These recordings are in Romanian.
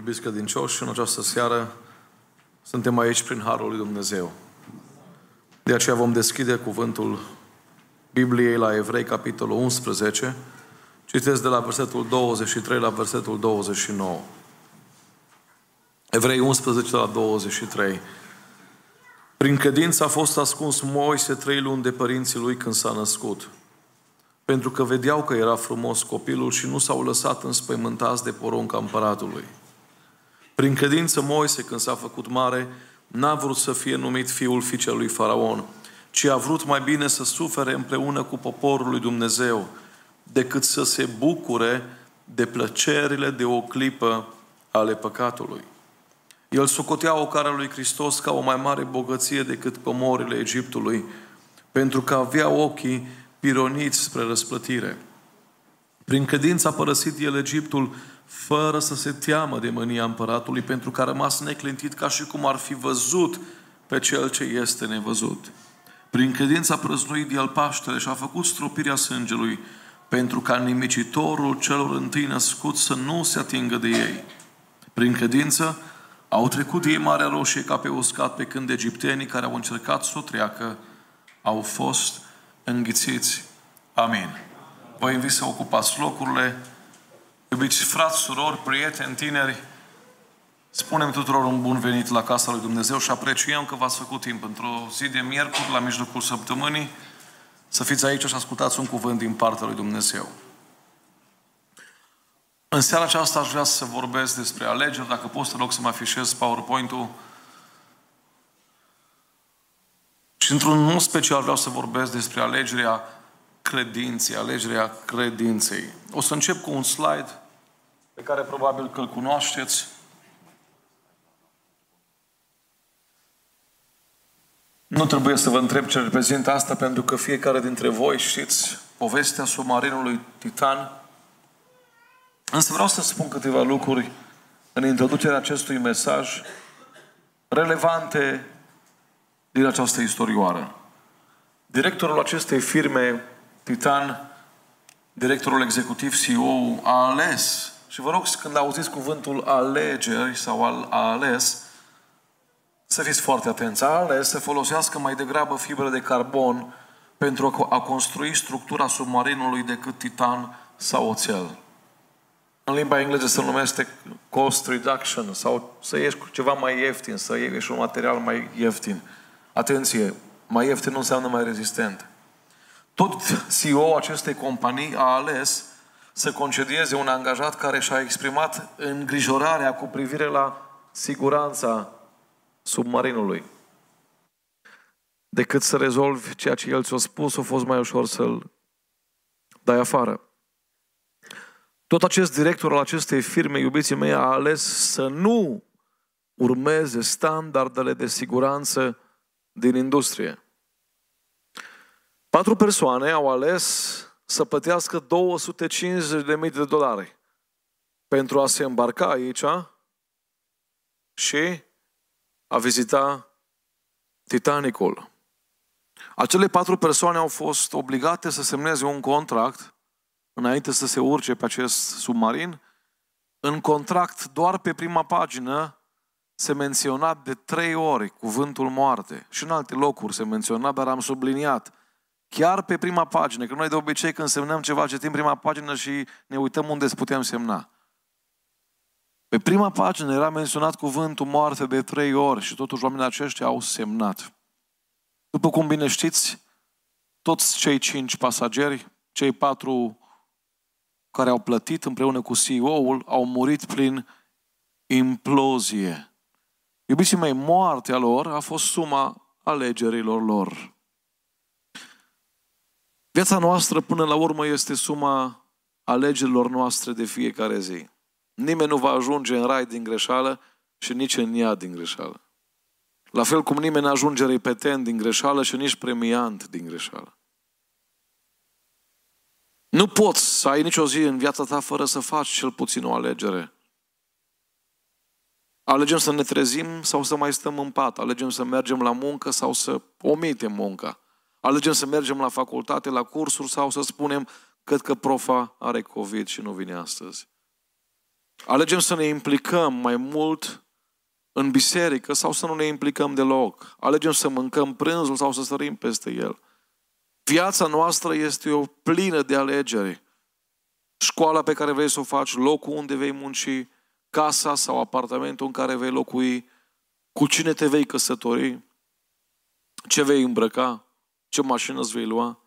Iubiți credincioși, în această seară suntem aici prin Harul lui Dumnezeu. De aceea vom deschide cuvântul Bibliei la Evrei, capitolul 11. Citesc de la versetul 23 la versetul 29. Evrei 11 la 23. Prin credință a fost ascuns Moise trei luni de părinții lui când s-a născut. Pentru că vedeau că era frumos copilul și nu s-au lăsat înspăimântați de porunca împăratului. Prin credință Moise, când s-a făcut mare, n-a vrut să fie numit fiul fiicelui lui Faraon, ci a vrut mai bine să sufere împreună cu poporul lui Dumnezeu, decât să se bucure de plăcerile de o clipă ale păcatului. El socotea ocara lui Hristos ca o mai mare bogăție decât comorile Egiptului, pentru că avea ochii pironiți spre răsplătire. Prin credință a părăsit el Egiptul fără să se teamă de mânia împăratului, pentru că a rămas neclintit ca și cum ar fi văzut pe cel ce este nevăzut. Prin credință a prăznuit el Paștele și a făcut stropirea sângelui, pentru ca nimicitorul celor întâi născut să nu se atingă de ei. Prin credință au trecut ei Marea Roșie ca pe uscat, pe când egiptenii care au încercat să o treacă au fost înghițiți. Amin. Vă invit să ocupați locurile. Iubiți frați, surori, prieteni, tineri, spunem tuturor un bun venit la casa lui Dumnezeu și apreciem că v-ați făcut timp într-o zi de miercuri, la mijlocul săptămânii, să fiți aici și ascultați un cuvânt din partea lui Dumnezeu. În seara aceasta aș vrea să vorbesc despre alegeri. Dacă poți, te rog să mă afișez PowerPoint-ul. Și într-un mod special vreau să vorbesc despre alegerea credinței, alegerea credinței. O să încep cu un slide pe care probabil că îl cunoașteți. Nu trebuie să vă întreb ce reprezintă asta, pentru că fiecare dintre voi știți povestea submarinului Titan. Însă vreau să spun câteva lucruri în introducerea acestui mesaj relevante din această istorioară. Directorul acestei firme, Titan, directorul executiv CEO, a ales, și vă rog când auziți cuvântul alegeri sau al, a ales, să fiți foarte atenți. A ales să folosească mai degrabă fibre de carbon pentru a construi structura submarinului decât titan sau oțel. În limba engleză se numește cost reduction sau să ieși cu ceva mai ieftin, să ieși un material mai ieftin. Atenție, mai ieftin nu înseamnă mai rezistent. Tot CEO acestei companii a ales să concedieze un angajat care și-a exprimat îngrijorarea cu privire la siguranța submarinului. Decât să rezolvi ceea ce el ți-a spus, a fost mai ușor să-l dai afară. Tot acest director al acestei firme, iubiții mei, a ales să nu urmeze standardele de siguranță din industrie. Patru persoane au ales să plătească 250.000 de dolari pentru a se îmbarca aici și a vizita Titanicul. Acele patru persoane au fost obligate să semneze un contract înainte să se urce pe acest submarin. În contract, doar pe prima pagină, se menționa de trei ori cuvântul moarte. Și în alte locuri se menționa, dar am subliniat. Chiar pe prima pagină, că noi de obicei când semnăm ceva, citim prima pagină și ne uităm unde putem semna. Pe prima pagină era menționat cuvântul moarte de trei ori și totuși oamenii aceștia au semnat. După cum bine știți, toți cei cinci pasageri, cei patru care au plătit împreună cu CEO-ul, au murit prin implozie. Iubiții mei, moartea lor a fost suma alegerilor lor. Viața noastră până la urmă este suma alegerilor noastre de fiecare zi. Nimeni nu va ajunge în rai din greșeală și nici în ea din greșeală. La fel cum nimeni nu ajunge repetent din greșeală și nici premiant din greșeală. Nu poți să ai nicio zi în viața ta fără să faci cel puțin o alegere. Alegem să ne trezim sau să mai stăm în pat. Alegem să mergem la muncă sau să omitem munca. Alegem să mergem la facultate, la cursuri sau să spunem cred că profa are COVID și nu vine astăzi. Alegem să ne implicăm mai mult în biserică sau să nu ne implicăm deloc. Alegem să mâncăm prânzul sau să sărim peste el. Viața noastră este o plină de alegeri. Școala pe care vrei să o faci, locul unde vei munci, casa sau apartamentul în care vei locui, cu cine te vei căsători, ce vei îmbrăca, ce mașină îți vei lua.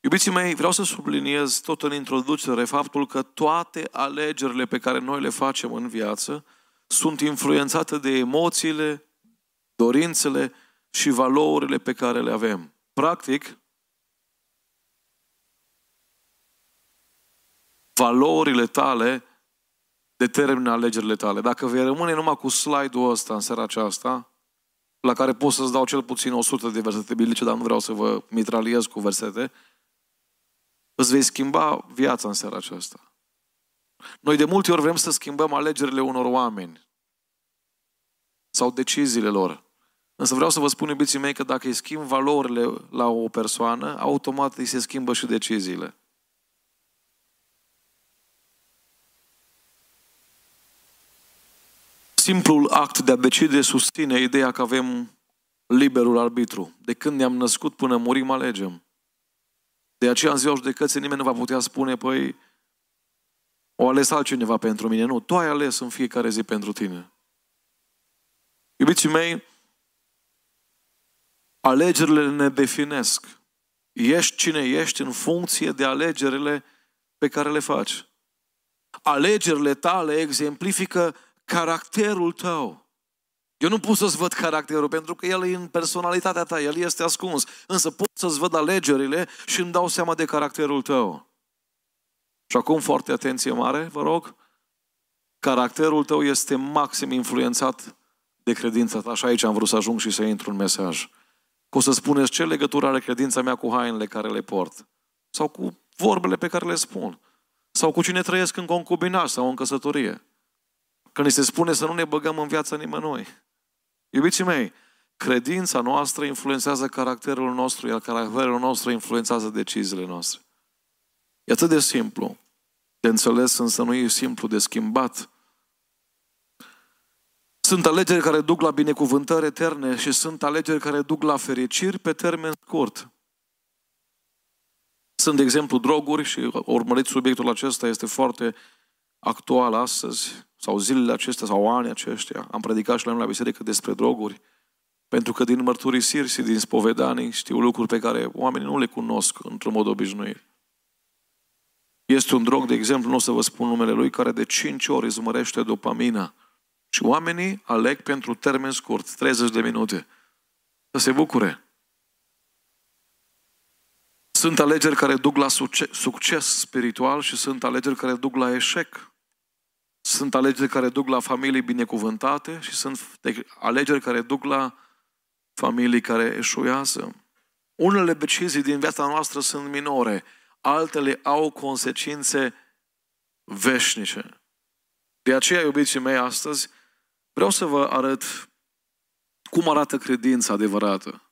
Iubiții mei, vreau să subliniez tot în introducere faptul că toate alegerile pe care noi le facem în viață sunt influențate de emoțiile, dorințele și valorile pe care le avem. Practic, valorile tale determină alegerile tale. Dacă vei rămâne numai cu slide-ul ăsta în seara aceasta, la care pot să-ți dau cel puțin 100 de versete biblice, dar nu vreau să vă mitraliez cu versete, îți vei schimba viața în seara aceasta. Noi de multe ori vrem să schimbăm alegerile unor oameni sau deciziile lor. Însă vreau să vă spun, iubiții mei, că dacă îi schimb valorile la o persoană, automat îi se schimbă și deciziile. Simplul act de a decide susține ideea că avem liberul arbitru. De când ne-am născut până murim, alegem. De aceea în ziua judecății nimeni nu va putea spune, păi, o ales altcineva pentru mine. Nu, tu ai ales în fiecare zi pentru tine. Iubiții mei, alegerile ne definesc. Ești cine ești în funcție de alegerile pe care le faci. Alegerile tale exemplifică caracterul tău. Eu nu pot să-ți văd caracterul pentru că el e în personalitatea ta, el este ascuns. Însă pot să-ți văd alegerile și îmi dau seama de caracterul tău. Și acum foarte atenție mare, vă rog. Caracterul tău este maxim influențat de credința ta. Și aici am vrut să ajung și să intru în mesaj. Că o să spuneți ce legătură are credința mea cu hainele care le port. Sau cu vorbele pe care le spun. Sau cu cine trăiesc în concubinaj sau în căsătorie. Când ni se spune să nu ne băgăm în viața nimănui. Iubiții mei, credința noastră influențează caracterul nostru, iar caracterul nostru influențează deciziile noastre. E atât de simplu. De înțeles, însă nu e simplu de schimbat. Sunt alegeri care duc la binecuvântări eterne și sunt alegeri care duc la fericiri pe termen scurt. Sunt, de exemplu, droguri și urmăriți subiectul acesta este foarte actual astăzi sau zilele acestea sau anii aceștia. Am predicat și la la biserică despre droguri. Pentru că din mărturisiri și din spovedanii știu lucruri pe care oamenii nu le cunosc într-un mod obișnuit. Este un drog, de exemplu, nu o să vă spun numele lui, care de 5 ori izmărește dopamina. Și oamenii aleg pentru termen scurt, 30 de minute, să se bucure. Sunt alegeri care duc la succes spiritual și sunt alegeri care duc la eșec sunt alegeri care duc la familii binecuvântate și sunt alegeri care duc la familii care eșuează. Unele decizii din viața noastră sunt minore, altele au consecințe veșnice. De aceea, iubiții mei, astăzi vreau să vă arăt cum arată credința adevărată.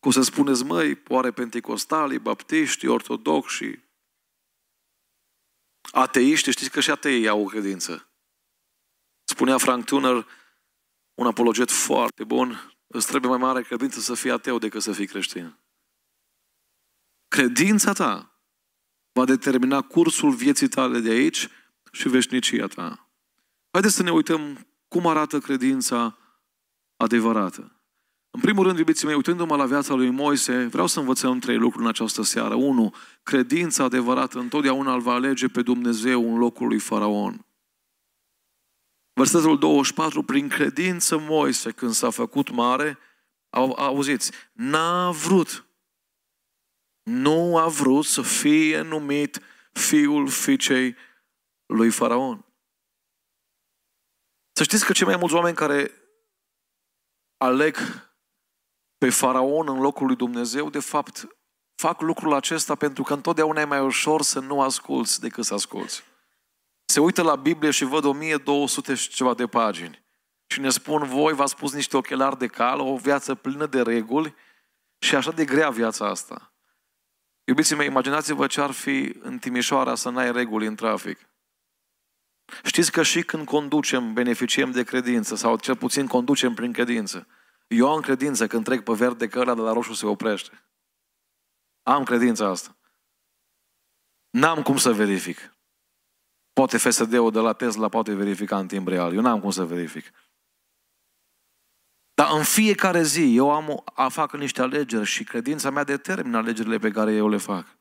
Cum să spuneți, măi, oare pentecostalii, baptiști, ortodoxi, ateiști, știți că și ateii au o credință. Spunea Frank Tuner, un apologet foarte bun, îți trebuie mai mare credință să fii ateu decât să fii creștin. Credința ta va determina cursul vieții tale de aici și veșnicia ta. Haideți să ne uităm cum arată credința adevărată. În primul rând, iubiții mei, uitându-mă la viața lui Moise, vreau să învățăm trei lucruri în această seară. Unu, credința adevărată întotdeauna îl va alege pe Dumnezeu în locul lui Faraon. Versetul 24, prin credință Moise, când s-a făcut mare, au, auziți, n-a vrut, nu a vrut să fie numit fiul fiicei lui Faraon. Să știți că cei mai mulți oameni care aleg pe faraon în locul lui Dumnezeu, de fapt, fac lucrul acesta pentru că întotdeauna e mai ușor să nu asculți decât să asculți. Se uită la Biblie și văd 1200 și ceva de pagini. Și ne spun, voi v-ați pus niște ochelari de cal, o viață plină de reguli și așa de grea viața asta. Iubiții mei, imaginați-vă ce ar fi în Timișoara să n-ai reguli în trafic. Știți că și când conducem, beneficiem de credință, sau cel puțin conducem prin credință. Eu am credință când trec pe verde că ăla de la roșu se oprește. Am credința asta. N-am cum să verific. Poate FSD-ul de la Tesla poate verifica în timp real. Eu n-am cum să verific. Dar în fiecare zi eu am a fac niște alegeri și credința mea determină alegerile pe care eu le fac.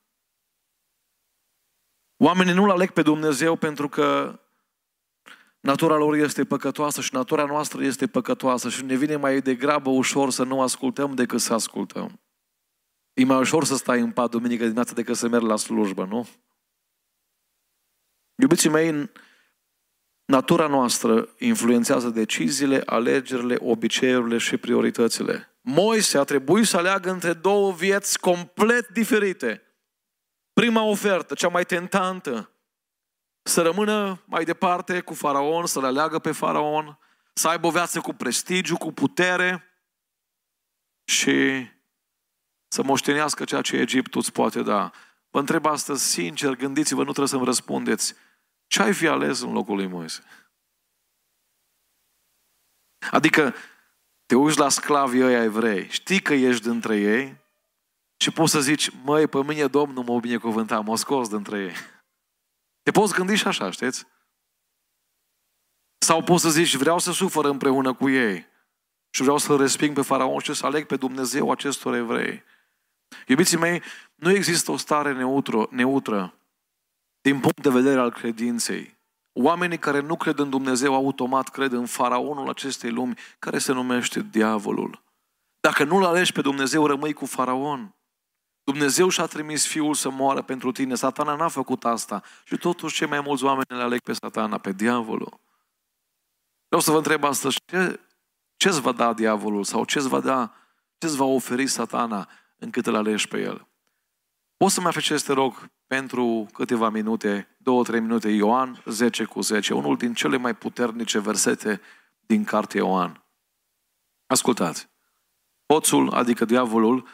Oamenii nu-L aleg pe Dumnezeu pentru că natura lor este păcătoasă și natura noastră este păcătoasă și ne vine mai degrabă ușor să nu ascultăm decât să ascultăm. E mai ușor să stai în pat duminică dimineața decât să mergi la slujbă, nu? Iubiții mei, natura noastră influențează deciziile, alegerile, obiceiurile și prioritățile. Moise a trebuit să aleagă între două vieți complet diferite. Prima ofertă, cea mai tentantă, să rămână mai departe cu faraon, să-l aleagă pe faraon, să aibă o viață cu prestigiu, cu putere și să moștenească ceea ce Egiptul îți poate da. Vă întreb astăzi, sincer, gândiți-vă, nu trebuie să-mi răspundeți. Ce ai fi ales în locul lui Moise? Adică te uiți la sclavii ăia evrei, știi că ești dintre ei și poți să zici, măi, pe mine Domnul m-a binecuvântat, m-a scos dintre ei. Te poți gândi și așa, știți? Sau poți să zici, vreau să sufăr împreună cu ei și vreau să-l resping pe faraon și să aleg pe Dumnezeu acestor evrei. Iubiții mei, nu există o stare neutră, neutră din punct de vedere al credinței. Oamenii care nu cred în Dumnezeu automat cred în faraonul acestei lumi care se numește diavolul. Dacă nu-L alegi pe Dumnezeu, rămâi cu faraon. Dumnezeu și-a trimis Fiul să moară pentru tine. Satana n-a făcut asta. Și totuși cei mai mulți oameni le aleg pe satana, pe diavolul. Vreau să vă întreb astăzi, ce, ce-ți va da diavolul sau ce-ți va da, ce-ți va oferi satana încât îl alegi pe el? Poți să-mi apreciezi, te rog, pentru câteva minute, două, trei minute, Ioan 10 cu 10, unul din cele mai puternice versete din cartea Ioan. Ascultați. Hoțul, adică diavolul,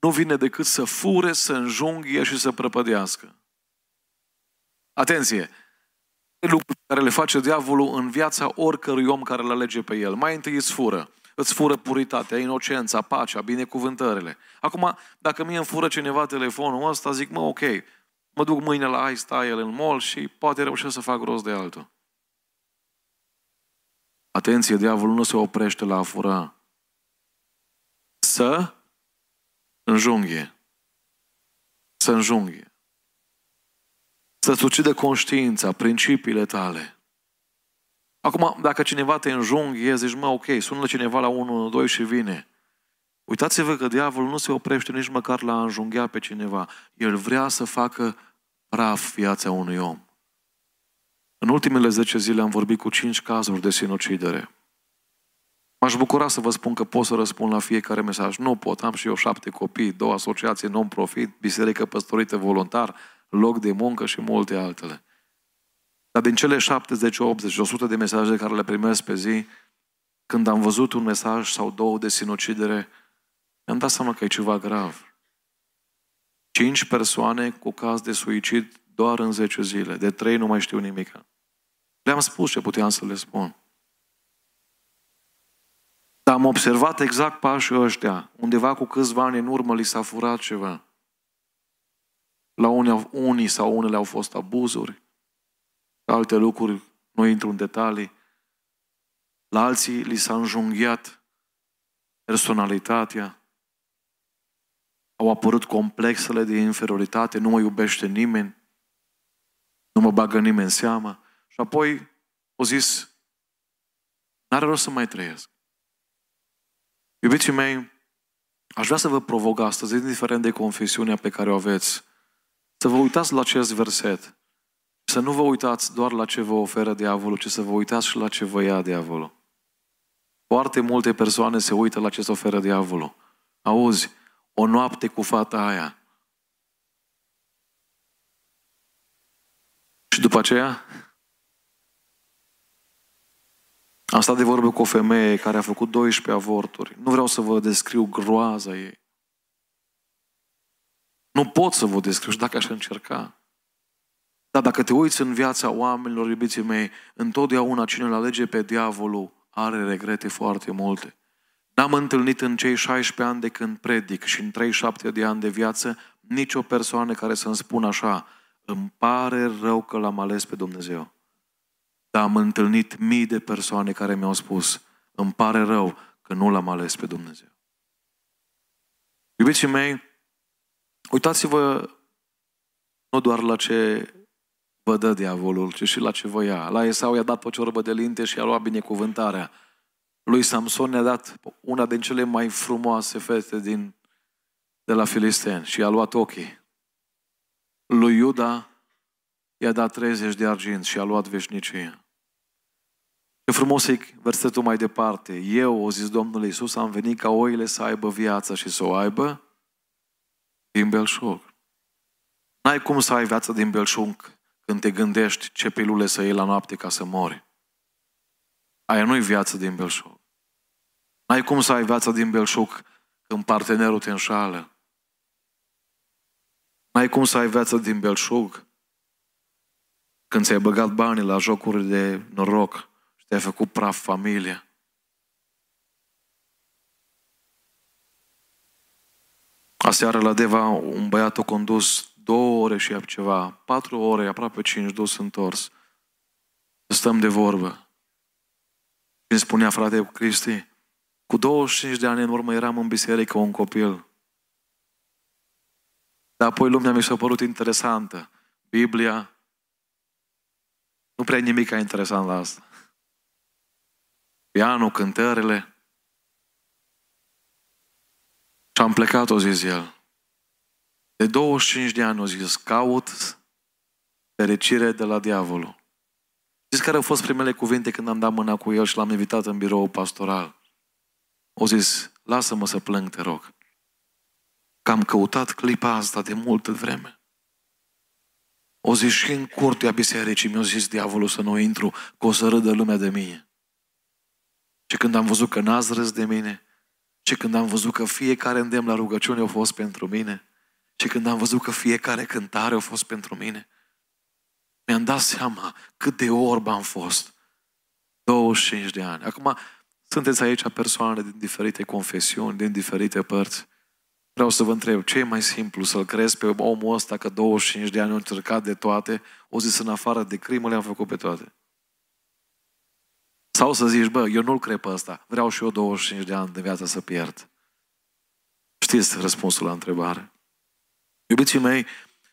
nu vine decât să fure, să înjunghie și să prăpădească. Atenție! Lucruri care le face diavolul în viața oricărui om care îl alege pe el. Mai întâi îți fură. Îți fură puritatea, inocența, pacea, binecuvântările. Acum, dacă mie îmi fură cineva telefonul ăsta, zic, mă, ok, mă duc mâine la iStyle în mall și poate reușesc să fac rost de altul. Atenție, diavolul nu se oprește la a fura. Să înjunghie. Să înjunghie. Să-ți ucide conștiința, principiile tale. Acum, dacă cineva te înjunghie, zici, mă, ok, sună cineva la 1, 2 și vine. Uitați-vă că diavolul nu se oprește nici măcar la a înjunghea pe cineva. El vrea să facă praf viața unui om. În ultimele 10 zile am vorbit cu 5 cazuri de sinucidere. M-aș bucura să vă spun că pot să răspund la fiecare mesaj. Nu pot, am și eu șapte copii, două asociații non-profit, biserică păstorită voluntar, loc de muncă și multe altele. Dar din cele 70, 80, 100 de mesaje care le primesc pe zi, când am văzut un mesaj sau două de sinucidere, mi-am dat seama că e ceva grav. Cinci persoane cu caz de suicid doar în 10 zile. De trei nu mai știu nimic. Le-am spus ce puteam să le spun. Dar am observat exact pașii ăștia. Undeva cu câțiva ani în urmă li s-a furat ceva. La unii, unii sau unele au fost abuzuri. La alte lucruri, nu intru în detalii. La alții li s-a înjunghiat personalitatea. Au apărut complexele de inferioritate, nu mă iubește nimeni, nu mă bagă nimeni în seamă. Și apoi au zis, n-are rost să mai trăiesc. Iubiții mei, aș vrea să vă provoc astăzi, indiferent de confesiunea pe care o aveți, să vă uitați la acest verset. Să nu vă uitați doar la ce vă oferă diavolul, ci să vă uitați și la ce vă ia diavolul. Foarte multe persoane se uită la ce se oferă diavolul. Auzi, o noapte cu fata aia. Și după aceea, Am stat de vorbă cu o femeie care a făcut 12 avorturi. Nu vreau să vă descriu groaza ei. Nu pot să vă descriu și dacă aș încerca. Dar dacă te uiți în viața oamenilor, iubiții mei, întotdeauna cine îl alege pe diavolul are regrete foarte multe. N-am întâlnit în cei 16 ani de când predic și în 37 de ani de viață nicio persoană care să-mi spună așa, îmi pare rău că l-am ales pe Dumnezeu. Dar am întâlnit mii de persoane care mi-au spus, îmi pare rău că nu l-am ales pe Dumnezeu. Iubiții mei, uitați-vă nu doar la ce vă dă diavolul, ci și la ce vă ia. La Esau i-a dat o ciorbă de linte și a luat binecuvântarea. Lui Samson ne-a dat una din cele mai frumoase fete din, de la Filisteni și a luat ochii. Lui Iuda i-a dat 30 de argint și a luat veșnicie. Ce frumos e versetul mai departe. Eu, o zis Domnul Iisus, am venit ca oile să aibă viața și să o aibă din belșug. N-ai cum să ai viața din belșug când te gândești ce pilule să iei la noapte ca să mori. Aia nu-i viață din belșug. N-ai cum să ai viața din belșug când partenerul te înșală. N-ai cum să ai viața din belșug când ți-ai băgat banii la jocuri de noroc și te-ai făcut praf familia. Aseară la Deva un băiat a condus două ore și ceva, patru ore, aproape cinci, dus întors. Stăm de vorbă. Și îmi spunea frate Cristi, cu 25 de ani în urmă eram în biserică un copil. Dar apoi lumea mi s-a părut interesantă. Biblia, nu prea nimic interesant la asta. Pianul, cântările. Și am plecat, o zis el. De 25 de ani, o zis, caut fericire de la diavolul. Știți care au fost primele cuvinte când am dat mâna cu el și l-am invitat în birou pastoral? O zis, lasă-mă să plâng, te rog. Că am căutat clipa asta de multă vreme. O zis și în curtea bisericii mi-a zis diavolul să nu intru, că o să râdă lumea de mine. Și când am văzut că n-ați râs de mine, și când am văzut că fiecare îndemn la rugăciune a fost pentru mine, și când am văzut că fiecare cântare a fost pentru mine, mi-am dat seama cât de orb am fost. 25 de ani. Acum, sunteți aici persoane din diferite confesiuni, din diferite părți. Vreau să vă întreb, ce e mai simplu? Să-l crezi pe omul ăsta că 25 de ani a încercat de toate, o zis în afară de crimă le-am făcut pe toate? Sau să zici, bă, eu nu-l cred pe ăsta, vreau și eu 25 de ani de viață să pierd. Știți răspunsul la întrebare. Iubiții mei,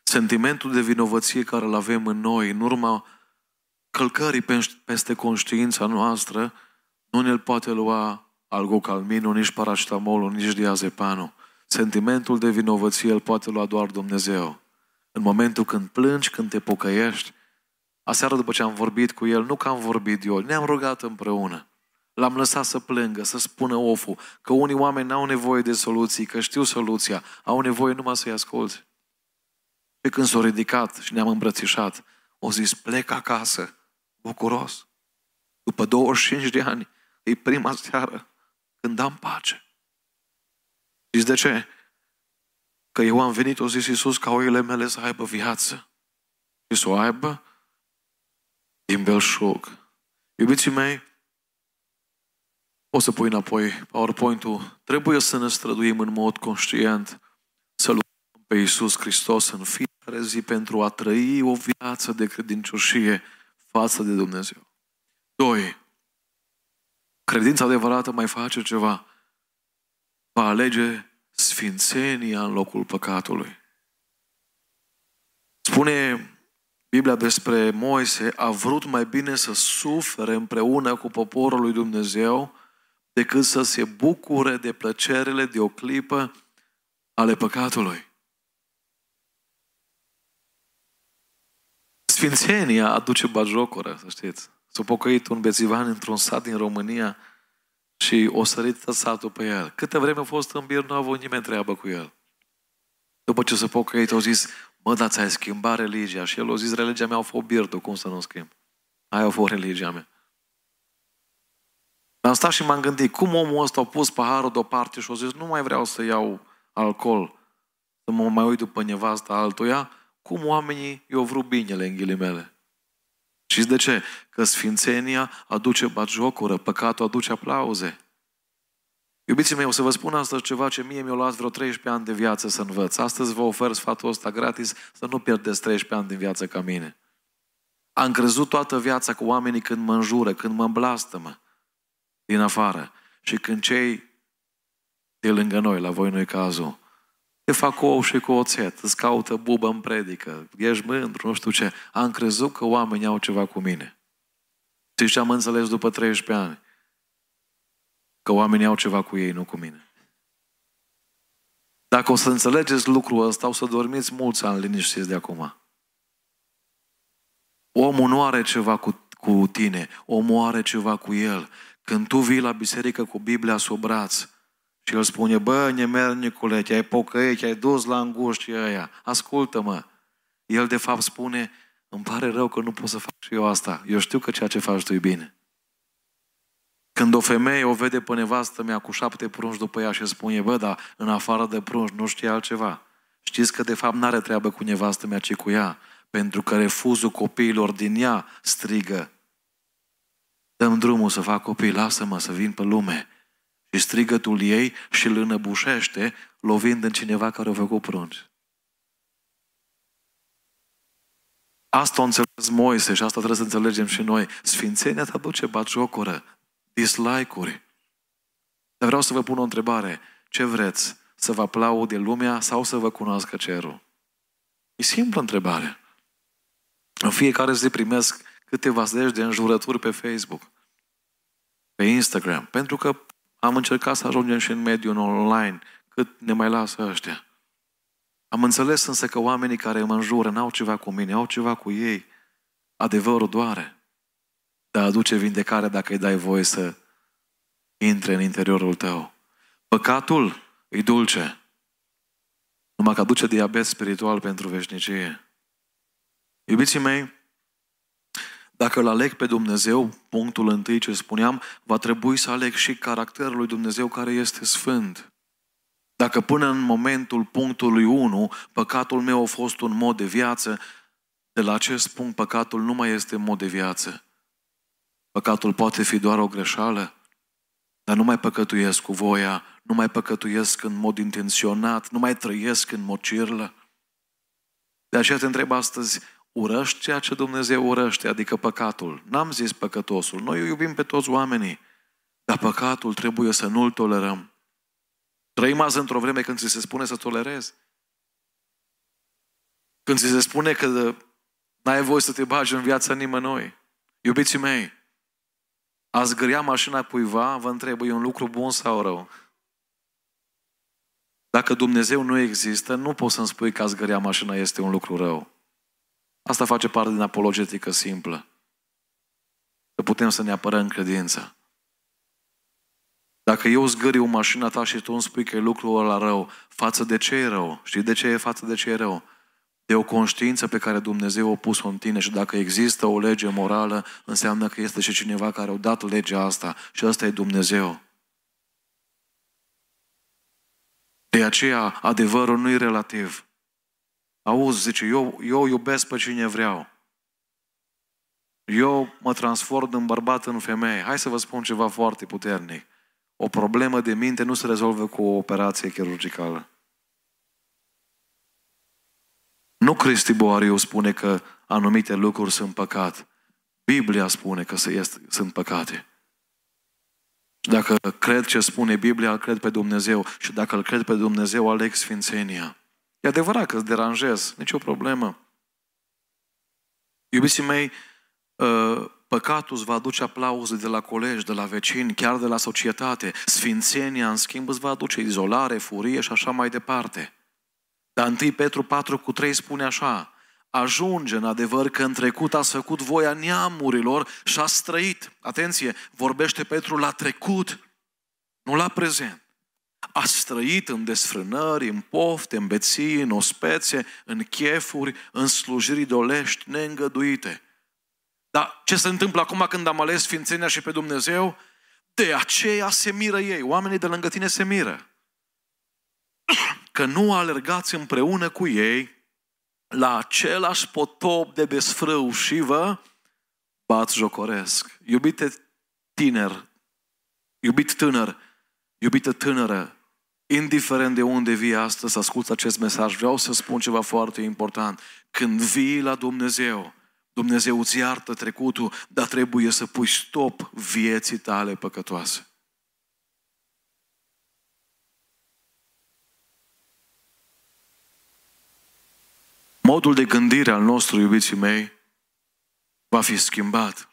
sentimentul de vinovăție care îl avem în noi, în urma călcării peste conștiința noastră, nu ne-l poate lua algocalminul, nici paracetamolul, nici diazepanul. Sentimentul de vinovăție îl poate lua doar Dumnezeu. În momentul când plângi, când te pocăiești, aseară după ce am vorbit cu el, nu că am vorbit eu, ne-am rugat împreună. L-am lăsat să plângă, să spună oful, că unii oameni n-au nevoie de soluții, că știu soluția, au nevoie numai să-i asculți. Și când s-a ridicat și ne-am îmbrățișat, o zis, plec acasă, bucuros. După 25 de ani, e prima seară când am pace. Știți de ce? Că eu am venit, o zis Iisus, ca oile mele să aibă viață. Și să o aibă din belșug. Iubiții mei, o să pui înapoi PowerPoint-ul. Trebuie să ne străduim în mod conștient să lucrăm pe Iisus Hristos în fiecare zi pentru a trăi o viață de credincioșie față de Dumnezeu. Doi, credința adevărată mai face ceva. Va alege sfințenia în locul păcatului. Spune Biblia despre Moise, a vrut mai bine să sufere împreună cu poporul lui Dumnezeu decât să se bucure de plăcerile de o clipă ale păcatului. Sfințenia aduce bajocoră, să știți. S-a pocăit un bețivan într-un sat din România și o sărit satul pe el. Câte vreme a fost în bir, nu a avut nimeni treabă cu el. După ce s-a pocăit, au zis, mă, dar ți-ai schimbat religia. Și el a zis, religia mea a fost birdul, cum să nu schimb? Aia a fost religia mea. Am stat și m-am gândit, cum omul ăsta a pus paharul deoparte și a zis, nu mai vreau să iau alcool, să mă mai uit după nevasta altuia, cum oamenii i-au vrut binele în ghilimele. Și de ce? Că sfințenia aduce batjocură, păcatul aduce aplauze. Iubiții mei, o să vă spun astăzi ceva ce mie mi-a luat vreo 13 ani de viață să învăț. Astăzi vă ofer sfatul ăsta gratis să nu pierdeți 13 ani din viață ca mine. Am crezut toată viața cu oamenii când mă înjură, când mă blastămă din afară. Și când cei de lângă noi, la voi nu cazul, te fac ou și cu oțet, îți caută bubă în predică, ești mândru, nu știu ce. Am crezut că oamenii au ceva cu mine. Și ce am înțeles după 13 ani? Că oamenii au ceva cu ei, nu cu mine. Dacă o să înțelegeți lucrul ăsta, o să dormiți mulți ani liniștiți de acum. Omul nu are ceva cu, cu tine, omul are ceva cu el. Când tu vii la biserică cu Biblia sub braț și el spune, bă, nemernicule, te-ai pocăit, te-ai dus la înguști ăia, ascultă-mă. El de fapt spune, îmi pare rău că nu pot să fac și eu asta. Eu știu că ceea ce faci tu e bine. Când o femeie o vede pe nevastă mea cu șapte prunci după ea și spune, bă, dar în afară de prunci nu știe altceva. Știți că de fapt n-are treabă cu nevastă mea, ci cu ea. Pentru că refuzul copiilor din ea strigă. Dăm drumul să fac copii, lasă-mă să vin pe lume. Și strigătul ei și îl înăbușește, lovind în cineva care a făcut prunci. Asta o înțeles Moise și asta trebuie să înțelegem și noi. Sfințenia te aduce batjocură, dislike-uri. Dar vreau să vă pun o întrebare. Ce vreți? Să vă aplaude lumea sau să vă cunoască cerul? E simplă întrebare. În fiecare zi primesc câteva zeci de înjurături pe Facebook, pe Instagram, pentru că am încercat să ajungem și în mediul online, cât ne mai lasă ăștia. Am înțeles însă că oamenii care mă înjură n-au ceva cu mine, au ceva cu ei. Adevărul doare. Dar aduce vindecare dacă îi dai voie să intre în interiorul tău. Păcatul e dulce. Numai că aduce diabet spiritual pentru veșnicie. Iubiții mei, dacă îl aleg pe Dumnezeu, punctul întâi ce spuneam, va trebui să aleg și caracterul lui Dumnezeu care este sfânt. Dacă până în momentul punctului 1 păcatul meu a fost un mod de viață, de la acest punct păcatul nu mai este mod de viață. Păcatul poate fi doar o greșeală, dar nu mai păcătuiesc cu voia, nu mai păcătuiesc în mod intenționat, nu mai trăiesc în mocirlă. De aceea te întreb astăzi, urăști ceea ce Dumnezeu urăște, adică păcatul. N-am zis păcătosul. Noi iubim pe toți oamenii, dar păcatul trebuie să nu-l tolerăm. Trăim azi într-o vreme când ți se spune să tolerezi. Când ți se spune că n-ai voie să te bagi în viața nimănui. Iubiții mei, a zgâria mașina cuiva, vă întreb, e un lucru bun sau rău? Dacă Dumnezeu nu există, nu poți să-mi spui că a zgâria mașina este un lucru rău. Asta face parte din apologetică simplă. Că putem să ne apărăm credința. Dacă eu zgâriu mașina ta și tu îmi spui că e lucrul ăla rău, față de ce e rău? Știi de ce e față de ce e rău? De o conștiință pe care Dumnezeu a pus-o în tine și dacă există o lege morală, înseamnă că este și cineva care a dat legea asta și ăsta e Dumnezeu. De aceea, adevărul nu e relativ. Auzi, zice, eu, eu iubesc pe cine vreau. Eu mă transform în bărbat în femeie. Hai să vă spun ceva foarte puternic. O problemă de minte nu se rezolvă cu o operație chirurgicală. Nu Cristi Boariu spune că anumite lucruri sunt păcat. Biblia spune că sunt păcate. Și dacă cred ce spune Biblia, îl cred pe Dumnezeu. Și dacă îl cred pe Dumnezeu, aleg Sfințenia. E adevărat că îți deranjez, nicio problemă. Iubiții mei, ă, păcatul îți va aduce aplauze de la colegi, de la vecini, chiar de la societate. Sfințenia, în schimb, îți va aduce izolare, furie și așa mai departe. Dar 1 Petru 4 cu 3 spune așa, ajunge în adevăr că în trecut ați făcut voia neamurilor și ați străit. Atenție, vorbește Petru la trecut, nu la prezent. Ați trăit în desfrânări, în pofte, în beții, în ospețe, în chefuri, în slujiri dolești neîngăduite. Dar ce se întâmplă acum când am ales Sfințenia și pe Dumnezeu? De aceea se miră ei. Oamenii de lângă tine se miră. Că nu alergați împreună cu ei la același potop de desfrâu și vă bat jocoresc. Iubite tiner, iubit tânăr, iubită tânără, indiferent de unde vii astăzi, asculți acest mesaj, vreau să spun ceva foarte important. Când vii la Dumnezeu, Dumnezeu îți iartă trecutul, dar trebuie să pui stop vieții tale păcătoase. Modul de gândire al nostru, iubiții mei, va fi schimbat.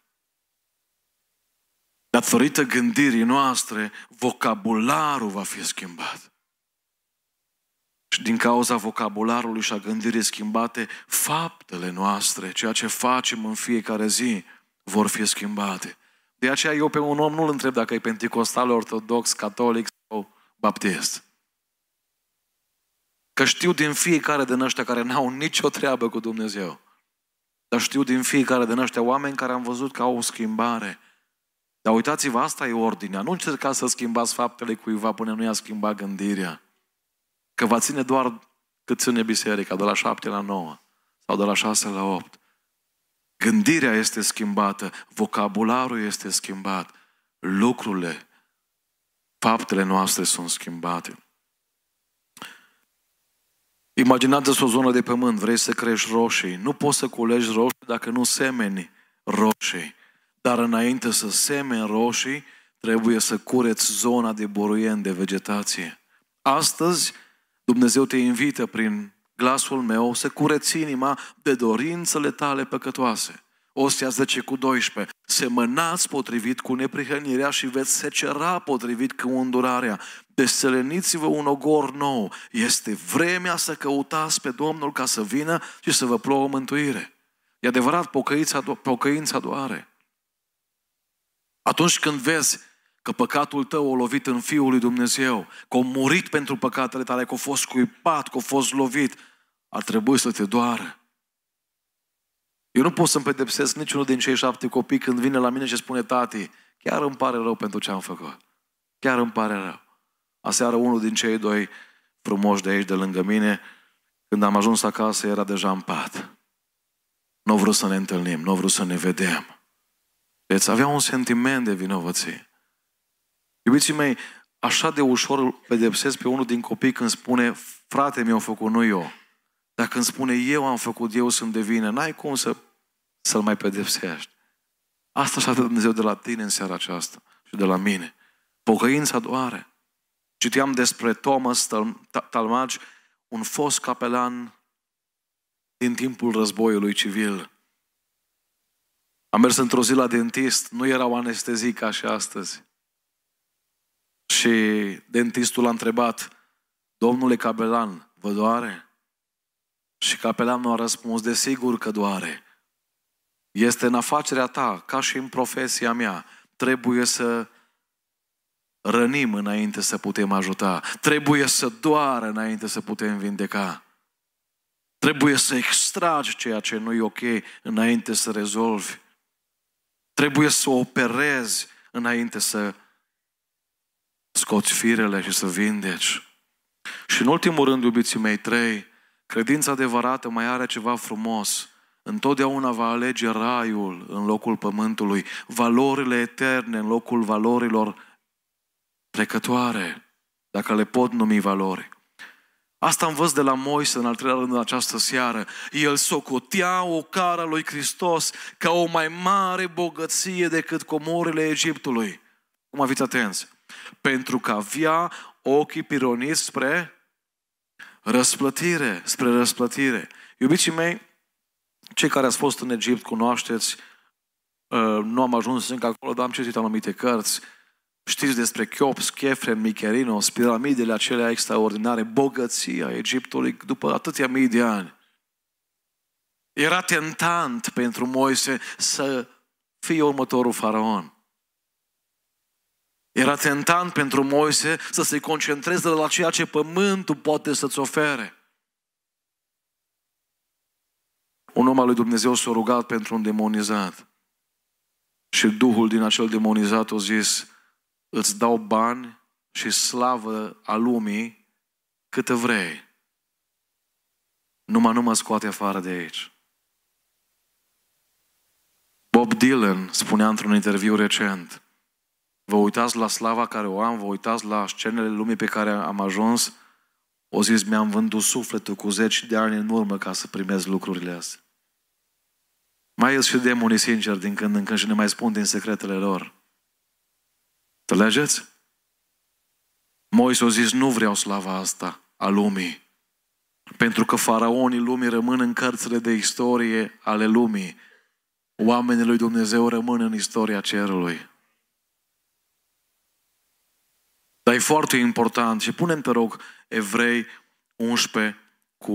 Datorită gândirii noastre, vocabularul va fi schimbat. Și din cauza vocabularului și a gândirii schimbate, faptele noastre, ceea ce facem în fiecare zi, vor fi schimbate. De aceea eu pe un om nu-l întreb dacă e pentecostal, ortodox, catolic sau baptist. Că știu din fiecare din ăștia care n-au nicio treabă cu Dumnezeu. Dar știu din fiecare din ăștia oameni care am văzut că au o schimbare. Dar uitați-vă, asta e ordinea. Nu încercați să schimbați faptele cuiva până nu i-a schimbat gândirea. Că va ține doar cât ține biserica, de la șapte la nouă sau de la șase la opt. Gândirea este schimbată, vocabularul este schimbat, lucrurile, faptele noastre sunt schimbate. Imaginați-vă o zonă de pământ, vrei să crești roșii. Nu poți să culegi roșii dacă nu semeni roșii. Dar înainte să semeni roșii, trebuie să cureți zona de buruien, de vegetație. Astăzi, Dumnezeu te invită prin glasul meu să cureți inima de dorințele tale păcătoase. Ostia 10 cu 12. Semănați potrivit cu neprihănirea și veți secera potrivit cu îndurarea. Deseleniți-vă un ogor nou. Este vremea să căutați pe Domnul ca să vină și să vă plouă mântuire. E adevărat, pocăința, pocăința doare. Atunci când vezi că păcatul tău a lovit în Fiul lui Dumnezeu, că a murit pentru păcatele tale, că a fost cuipat, că a fost lovit, ar trebui să te doară. Eu nu pot să-mi pedepsesc niciunul din cei șapte copii când vine la mine și spune, tati, chiar îmi pare rău pentru ce am făcut. Chiar îmi pare rău. Aseară unul din cei doi frumoși de aici, de lângă mine, când am ajuns acasă, era deja în pat. Nu vreau să ne întâlnim, nu vreau să ne vedem. Deci avea un sentiment de vinovăție. Iubiții mei, așa de ușor pedepsesc pe unul din copii când spune frate mi-a făcut, nu eu. Dar când spune eu am făcut, eu sunt de vină, n-ai cum să, să-l mai pedepsești. Asta așa de Dumnezeu de la tine în seara aceasta și de la mine. Pocăința doare. Citeam despre Thomas Talmage, un fost capelan din timpul războiului civil. Am mers într-o zi la dentist, nu erau anestezii ca și astăzi. Și dentistul a întrebat, domnule capelan, vă doare? Și capelanul a răspuns, desigur că doare. Este în afacerea ta, ca și în profesia mea. Trebuie să rănim înainte să putem ajuta. Trebuie să doară înainte să putem vindeca. Trebuie să extragi ceea ce nu e ok înainte să rezolvi. Trebuie să operezi înainte să scoți firele și să vindeci. Și în ultimul rând, iubiții mei, trei, Credința adevărată mai are ceva frumos. Întotdeauna va alege raiul în locul pământului, valorile eterne în locul valorilor trecătoare, dacă le pot numi valori. Asta am văzut de la Moise în al treilea rând în această seară. El socotea o cara lui Hristos ca o mai mare bogăție decât comorile Egiptului. Cum aviți atenți? Pentru că avea ochii pironiți spre Răsplătire, spre răsplătire. Iubiții mei, cei care ați fost în Egipt cunoașteți, uh, nu am ajuns încă acolo, dar am citit anumite cărți, știți despre Chiops, Chefren, Micherinos, piramidele acelea extraordinare, bogăția Egiptului după atâția mii de ani. Era tentant pentru Moise să fie următorul faraon. Era tentant pentru Moise să se concentreze la ceea ce pământul poate să-ți ofere. Un om al lui Dumnezeu s-a rugat pentru un demonizat. Și Duhul din acel demonizat a zis, îți dau bani și slavă a lumii câtă vrei. numai nu mă scoate afară de aici. Bob Dylan spunea într-un interviu recent, vă uitați la slava care o am, vă uitați la scenele lumii pe care am ajuns, o zis, mi-am vândut sufletul cu zeci de ani în urmă ca să primez lucrurile astea. Mai ies și demonii sinceri din când în când și ne mai spun din secretele lor. Înțelegeți? Moise a zis, nu vreau slava asta a lumii. Pentru că faraonii lumii rămân în cărțile de istorie ale lumii. Oamenii lui Dumnezeu rămân în istoria cerului. Dar e foarte important și punem te rog Evrei 11 cu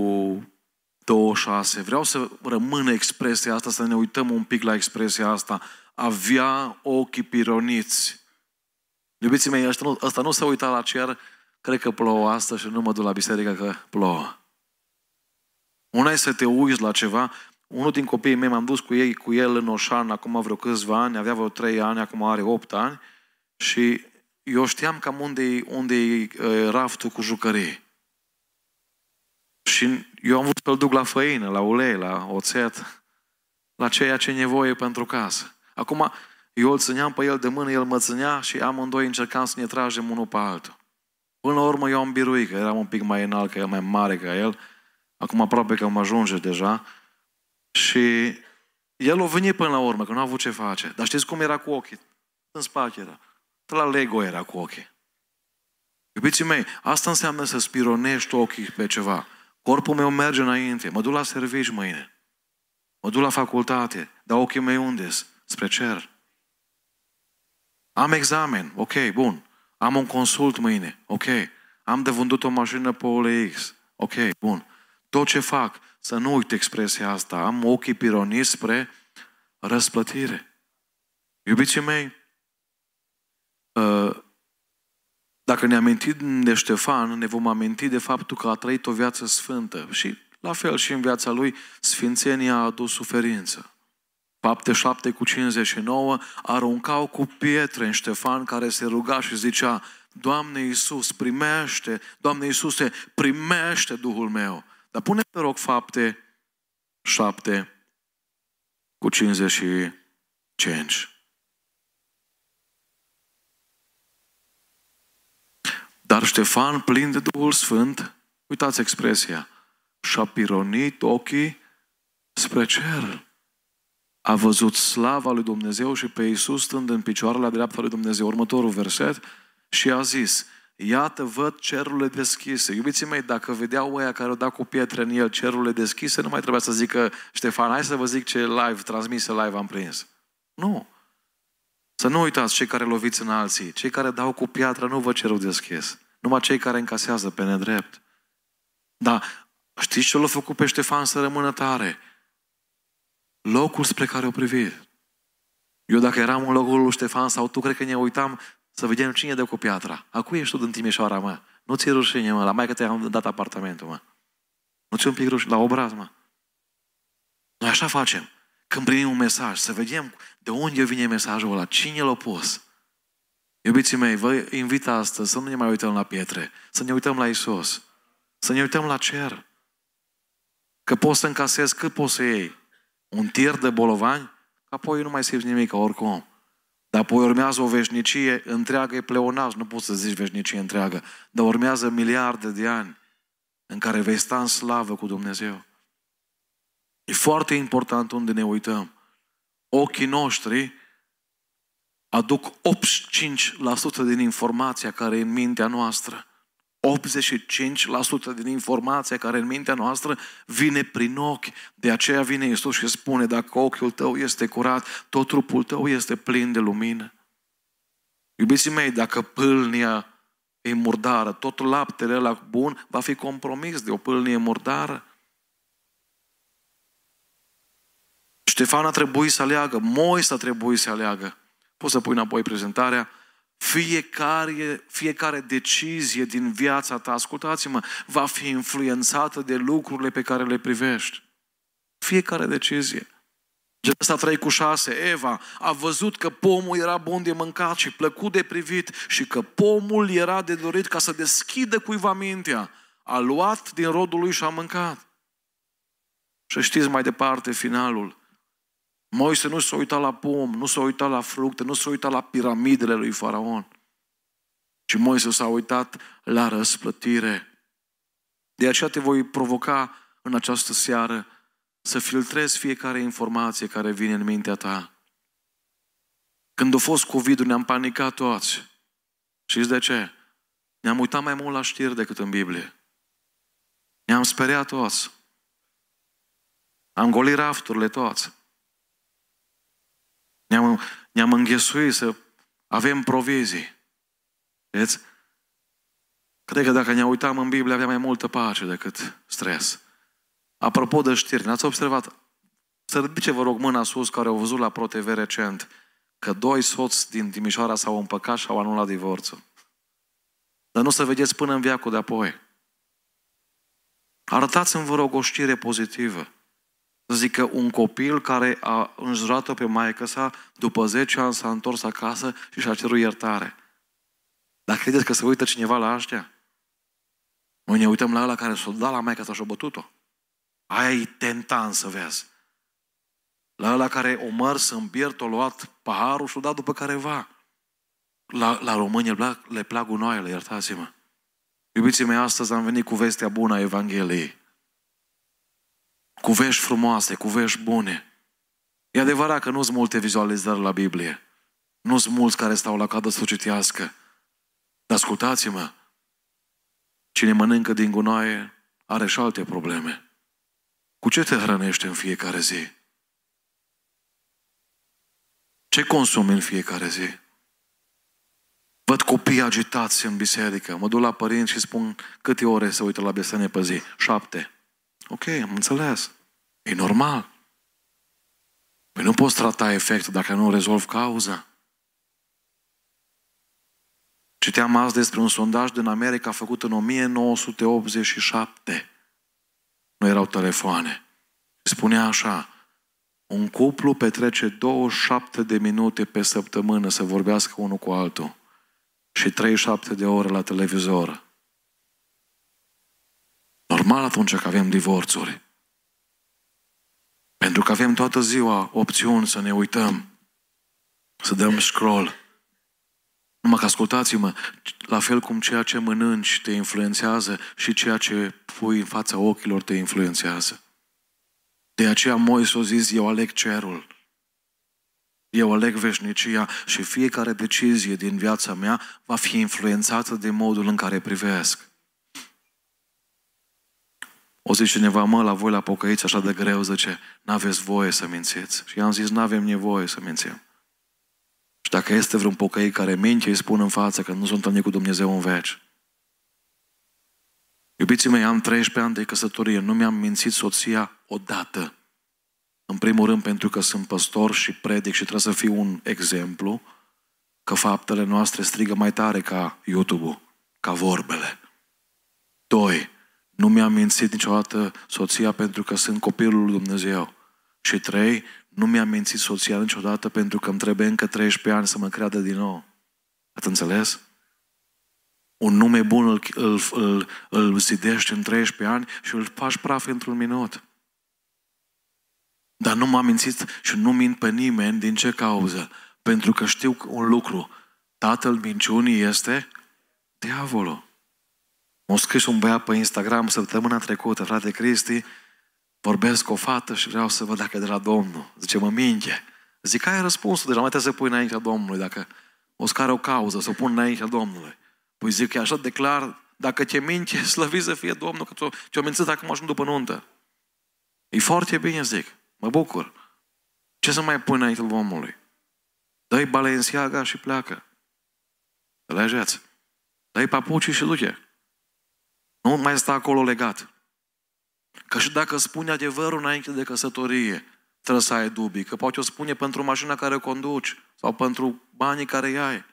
26. Vreau să rămână expresia asta, să ne uităm un pic la expresia asta. Avea ochii pironiți. Iubiții mei, ăsta nu, ăsta nu se uita la cer, cred că plouă astăzi și nu mă duc la biserică că plouă. Una e să te uiți la ceva. Unul din copiii mei m-am dus cu ei, cu el în Oșan acum vreo câțiva ani, avea vreo trei ani, acum are opt ani și eu știam cam unde unde e raftul cu jucării. Și eu am vrut să-l duc la făină, la ulei, la oțet, la ceea ce e nevoie pentru casă. Acum, eu îl țineam pe el de mână, el mă ținea și amândoi încercam să ne tragem unul pe altul. Până la urmă eu am biruit, că eram un pic mai înalt ca el, mai mare ca el. Acum aproape că mă ajunge deja. Și el o venit până la urmă, că nu a avut ce face. Dar știți cum era cu ochii? În spate era. La Lego era cu ochii. Iubiții mei, asta înseamnă să spironești ochii pe ceva. Corpul meu merge înainte, mă duc la servici mâine. Mă duc la facultate, dar ochii mei unde Spre cer. Am examen, ok, bun. Am un consult mâine, ok. Am de vândut o mașină pe OLX, ok, bun. Tot ce fac, să nu uit expresia asta, am ochii pironiți spre răsplătire. Iubiții mei, ă, dacă ne amintim de Ștefan, ne vom aminti de faptul că a trăit o viață sfântă și la fel și în viața lui, sfințenia a adus suferință. Fapte 7 cu 59 aruncau cu pietre în Ștefan care se ruga și zicea Doamne Iisus, primește, Doamne Iisuse, primește Duhul meu. Dar pune pe rog fapte 7 cu 55. Dar Ștefan, plin de Duhul Sfânt, uitați expresia, și-a pironit ochii spre cer. A văzut slava lui Dumnezeu și pe Iisus stând în picioarele dreapta lui Dumnezeu. Următorul verset și a zis, Iată, văd cerurile deschise. Iubiții mei, dacă vedeau oia care au dat cu pietre în el cerurile deschise, nu mai trebuia să zică, Ștefan, hai să vă zic ce live, transmise live am prins. Nu. Să nu uitați cei care loviți în alții, cei care dau cu piatră nu vă cerul deschis. Numai cei care încasează pe nedrept. Dar știți ce l-a făcut pe Ștefan să rămână tare? Locul spre care o privit. Eu dacă eram în locul lui Ștefan sau tu, cred că ne uitam să vedem cine dă cu piatra. Acum ești tu din Timișoara, mă. Nu ți-e rușine, mă. La mai că te-am dat apartamentul, mă. Nu ți-e un pic rușine? La obraz, mă. Noi așa facem. Când primim un mesaj, să vedem de unde vine mesajul ăla, cine l-a pus. Iubiții mei, vă invit astăzi să nu ne mai uităm la pietre, să ne uităm la Isus, să ne uităm la cer. Că poți să încasezi cât poți să iei. Un tir de bolovani, apoi nu mai simți nimic oricum. Dar apoi urmează o veșnicie întreagă, e pleonaj, nu poți să zici veșnicie întreagă, dar urmează miliarde de ani în care vei sta în slavă cu Dumnezeu. E foarte important unde ne uităm. Ochii noștri aduc 85% din informația care e în mintea noastră. 85% din informația care în mintea noastră vine prin ochi. De aceea vine Iisus și spune, dacă ochiul tău este curat, tot trupul tău este plin de lumină. Iubiții mei, dacă pâlnia e murdară, tot laptele ăla bun va fi compromis de o pâlnie murdară. Ștefan a trebuit să aleagă, Moise a trebuit să aleagă. Poți să pui înapoi prezentarea. Fiecare, fiecare decizie din viața ta, ascultați-mă, va fi influențată de lucrurile pe care le privești. Fiecare decizie. Genesa 3 cu 6, Eva a văzut că pomul era bun de mâncat și plăcut de privit și că pomul era de dorit ca să deschidă cuiva mintea. A luat din rodul lui și a mâncat. Și știți mai departe finalul. Moise nu s-a uitat la pom, nu s-a uitat la fructe, nu s-a uitat la piramidele lui Faraon. Și Moise s-a uitat la răsplătire. De aceea te voi provoca în această seară să filtrezi fiecare informație care vine în mintea ta. Când a fost covid ne-am panicat toți. Și de ce? Ne-am uitat mai mult la știri decât în Biblie. Ne-am speriat toți. Am golit rafturile toți. Ne-am, ne-am înghesuit să avem provizii. Vedeți? Cred că dacă ne uitam în Biblie avea mai multă pace decât stres. Apropo de știri, n-ați observat? Să ridice, vă rog, mâna sus care au văzut la ProTV recent că doi soți din Timișoara s-au împăcat și au anulat divorțul. Dar nu să vedeți până în viacul de apoi. Arătați-mi, vă rog, o știre pozitivă. Să zic că un copil care a înjurat-o pe maică sa, după 10 ani s-a întors acasă și și-a cerut iertare. Dar credeți că se uită cineva la ăștia? Noi ne uităm la ăla care s-a dat la maică sa și-a bătut-o. Aia e tentant să vezi. La ăla care o mărs în biert, o luat paharul și o dat după careva. La, la români le plac, le plac gunoaiele, iertați-mă. Iubiții mei, astăzi am venit cu vestea bună a Evangheliei. Cu vești frumoase, cu vești bune. E adevărat că nu sunt multe vizualizări la Biblie. Nu sunt mulți care stau la cadă să citească. Dar ascultați-mă, cine mănâncă din gunoaie are și alte probleme. Cu ce te hrănești în fiecare zi? Ce consumi în fiecare zi? Văd copii agitați în biserică. Mă duc la părinți și spun câte ore să uită la besenie pe zi. Șapte. Ok, am înțeles. E normal. Păi nu poți trata efectul dacă nu rezolvi cauza. Citeam azi despre un sondaj din America făcut în 1987. Nu erau telefoane. Spunea așa, un cuplu petrece 27 de minute pe săptămână să vorbească unul cu altul și 37 de ore la televizor. Normal atunci că avem divorțuri. Pentru că avem toată ziua opțiuni să ne uităm, să dăm scroll. Numai că ascultați-mă, la fel cum ceea ce mănânci te influențează și ceea ce pui în fața ochilor te influențează. De aceea Moise a zis, eu aleg cerul. Eu aleg veșnicia și fiecare decizie din viața mea va fi influențată de modul în care privesc. O zice cineva, mă, la voi la pocăiți așa de greu, zice, n-aveți voie să mințiți. Și i-am zis, n-avem nevoie să mințim. Și dacă este vreun pocăit care minte, îi spun în față că nu sunt întâlnit cu Dumnezeu în veci. Iubiții mei, am 13 ani de căsătorie, nu mi-am mințit soția odată. În primul rând pentru că sunt păstor și predic și trebuie să fiu un exemplu că faptele noastre strigă mai tare ca YouTube-ul, ca vorbele. Doi, nu mi-am mințit niciodată soția pentru că sunt copilul lui Dumnezeu. Și trei, nu mi-am mințit soția niciodată pentru că îmi trebuie încă 13 ani să mă creadă din nou. Ați înțeles? Un nume bun îl, îl, îl, îl zidești în 13 ani și îl faci praf într-un minut. Dar nu m-am mințit și nu mint pe nimeni din ce cauză? Pentru că știu un lucru. Tatăl minciunii este diavolul. M-a scris un băiat pe Instagram săptămâna trecută, frate Cristi, vorbesc cu o fată și vreau să văd dacă e de la Domnul. Zice, mă minge. Zic, care e răspunsul? Deja mai trebuie să pui înaintea Domnului. Dacă o scare o cauză, să o pun înaintea Domnului. Păi zic că așa declar, dacă te minge, slăvit să fie Domnul, că ți-o mințit acum ajung după nuntă. E foarte bine, zic. Mă bucur. Ce să mai pui înainte omului? Dă-i Balenciaga și pleacă. Înțelegeți? Dă-i papucii și duce. Nu mai sta acolo legat. Că și dacă spune adevărul înainte de căsătorie, trebuie să ai dubii. Că poate o spune pentru mașina care o conduci sau pentru banii care îi ai.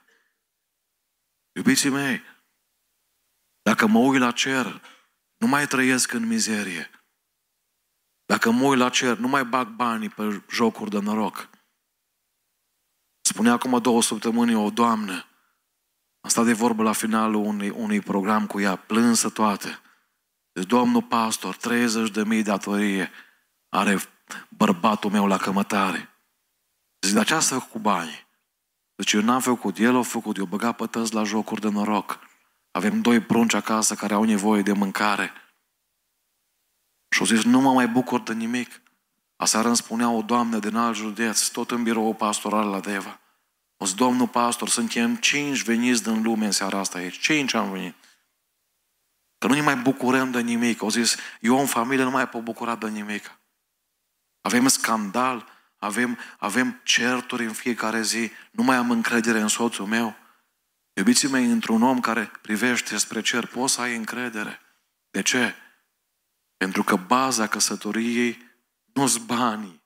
Iubiții mei, dacă mă uit la cer, nu mai trăiesc în mizerie. Dacă mă uit la cer, nu mai bag banii pe jocuri de noroc. Spunea acum două săptămâni o doamnă, am stat de vorbă la finalul unui, unui program cu ea, plânsă toate. Deci, domnul pastor, 30 de mii datorie. are bărbatul meu la cămătare. Zic, dar ce asta cu banii? Deci eu n-am făcut, el a făcut, eu băgat pătăți la jocuri de noroc. Avem doi prunci acasă care au nevoie de mâncare. Și au zis, nu mă mai bucur de nimic. Aseară îmi spunea o doamnă din alt județ, tot în birou pastoral la Deva. O zis, domnul pastor, suntem cinci veniți din lume în seara asta aici. Cinci am venit. Că nu ne mai bucurăm de nimic. Au zis, eu în familie nu mai pot bucura de nimic. Avem scandal, avem, avem certuri în fiecare zi, nu mai am încredere în soțul meu. Iubiții mei, într-un om care privește spre cer, poți să ai încredere. De ce? Pentru că baza căsătoriei nu sunt banii,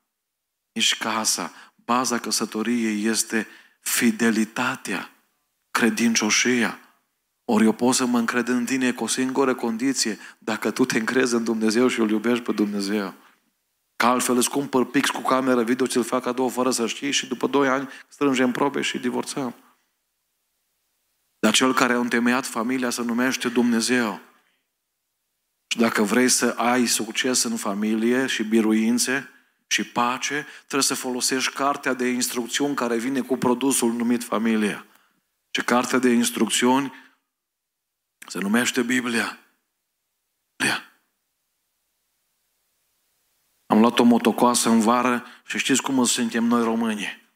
nici casa. Baza căsătoriei este fidelitatea, credincioșia. Ori eu pot să mă încred în tine cu o singură condiție, dacă tu te încrezi în Dumnezeu și îl iubești pe Dumnezeu. Că altfel îți cumpăr pix cu cameră video, ți-l fac cadou fără să știi și după doi ani strângem probe și divorțăm. Dar cel care a întemeiat familia se numește Dumnezeu. Și dacă vrei să ai succes în familie și biruințe și pace, trebuie să folosești cartea de instrucțiuni care vine cu produsul numit familie. Și cartea de instrucțiuni se numește Biblia. Biblia. Am luat o motocoasă în vară și știți cum suntem noi români.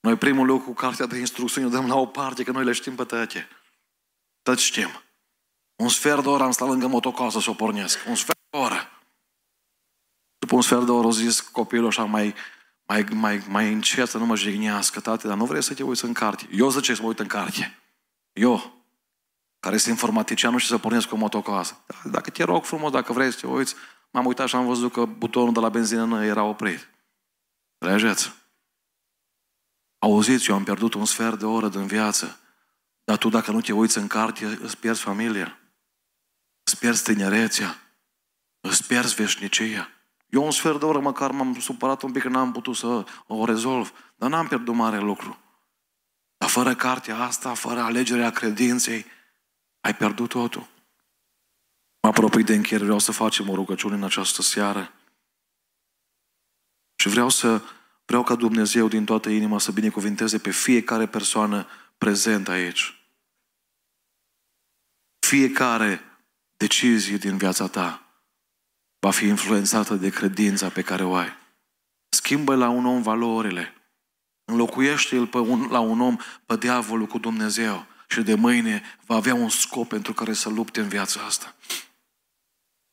Noi primul lucru cu cartea de instrucțiuni o dăm la o parte, că noi le știm pe toate. Tot știm. Un sfert de oră am stat lângă motocoasă să o pornesc. Un sfert de oră. După un sfert de oră o zis copilul așa mai, mai, mai, mai încet să nu mă jignească, tate, dar nu vrei să te uiți în carte. Eu zice să mă uit în carte. Eu, care este informatician, nu știu să pornesc cu o motocoasă. Dacă te rog frumos, dacă vrei să te uiți, m-am uitat și am văzut că butonul de la benzină nu era oprit. Înțelegeți? Auziți, eu am pierdut un sfert de oră din viață, dar tu dacă nu te uiți în carte, îți pierzi familia, îți pierzi tinerețea, îți pierzi veșnicia. Eu un sfert de oră măcar m-am supărat un pic că n-am putut să o rezolv, dar n-am pierdut mare lucru. Dar fără cartea asta, fără alegerea credinței, ai pierdut totul. Mă apropii de încheiere, vreau să facem o rugăciune în această seară. Și vreau să vreau ca Dumnezeu din toată inima să binecuvinteze pe fiecare persoană prezentă aici. Fiecare decizie din viața ta va fi influențată de credința pe care o ai. Schimbă la un om valorile. Înlocuiește-l pe un, la un om pe diavolul cu Dumnezeu și de mâine va avea un scop pentru care să lupte în viața asta.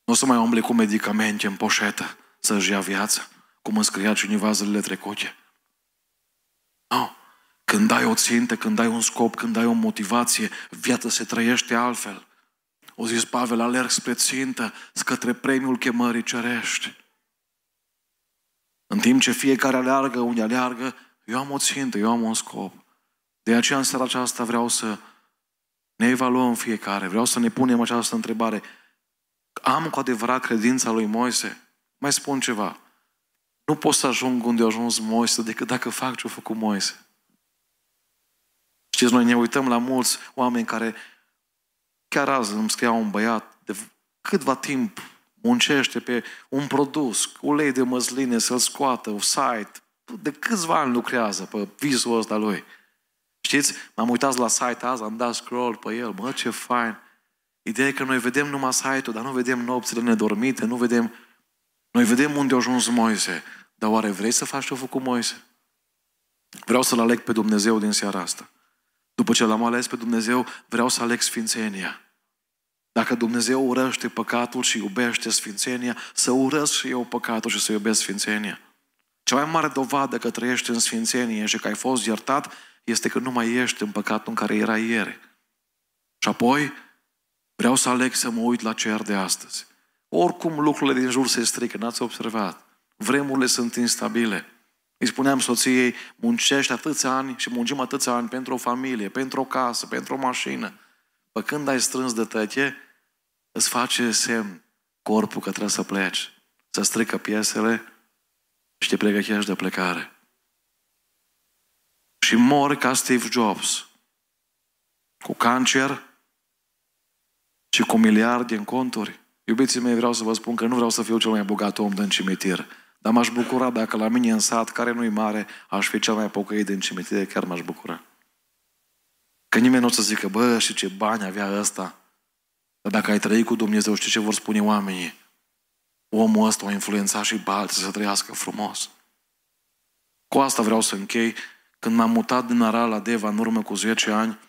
Nu o să mai umble cu medicamente în poșetă să-și ia viața, cum îmi scria cineva zilele trecute. Nu. Când ai o țintă, când ai un scop, când ai o motivație, viața se trăiește altfel. O zis Pavel, alerg spre țintă, către premiul chemării cerești. În timp ce fiecare aleargă unde aleargă, eu am o țintă, eu am un scop. De aceea în seara aceasta vreau să ne evaluăm fiecare, vreau să ne punem această întrebare. Am cu adevărat credința lui Moise? Mai spun ceva. Nu pot să ajung unde a ajuns Moise decât dacă fac ce a făcut Moise. Știți, noi ne uităm la mulți oameni care chiar azi îmi scria un băiat de câtva timp muncește pe un produs, ulei de măsline să-l scoată, un site, de câțiva ani lucrează pe visul ăsta lui. Știți, m-am uitat la site azi, am dat scroll pe el, mă, ce fain. Ideea e că noi vedem numai site-ul, dar nu vedem nopțile nedormite, nu vedem... Noi vedem unde a ajuns Moise. Dar oare vrei să faci ce a făcut Moise? Vreau să-L aleg pe Dumnezeu din seara asta. După ce l-am ales pe Dumnezeu, vreau să aleg sfințenia. Dacă Dumnezeu urăște păcatul și iubește sfințenia, să urăsc și eu păcatul și să iubesc sfințenia. Cea mai mare dovadă că trăiești în sfințenie și că ai fost iertat este că nu mai ești în păcatul în care era ieri. Și apoi vreau să aleg să mă uit la cer de astăzi. Oricum lucrurile din jur se strică, n-ați observat. Vremurile sunt instabile. Îi spuneam soției, muncești atâția ani și muncim atâția ani pentru o familie, pentru o casă, pentru o mașină. Pă când ai strâns de tăche, îți face semn corpul că trebuie să pleci, să strică piesele și te pregătești de plecare. Și mori ca Steve Jobs, cu cancer și cu miliarde în conturi. Iubiții mei, vreau să vă spun că nu vreau să fiu cel mai bogat om din cimitir. Dar m-aș bucura dacă la mine în sat, care nu-i mare, aș fi cel mai pocăit din cimitir, chiar m-aș bucura. Că nimeni nu o să zică, bă, și ce bani avea ăsta. Dar dacă ai trăit cu Dumnezeu, știi ce vor spune oamenii? Omul ăsta a influențat și pe alții să trăiască frumos. Cu asta vreau să închei. Când m-am mutat din Ara la Deva în urmă cu 10 ani,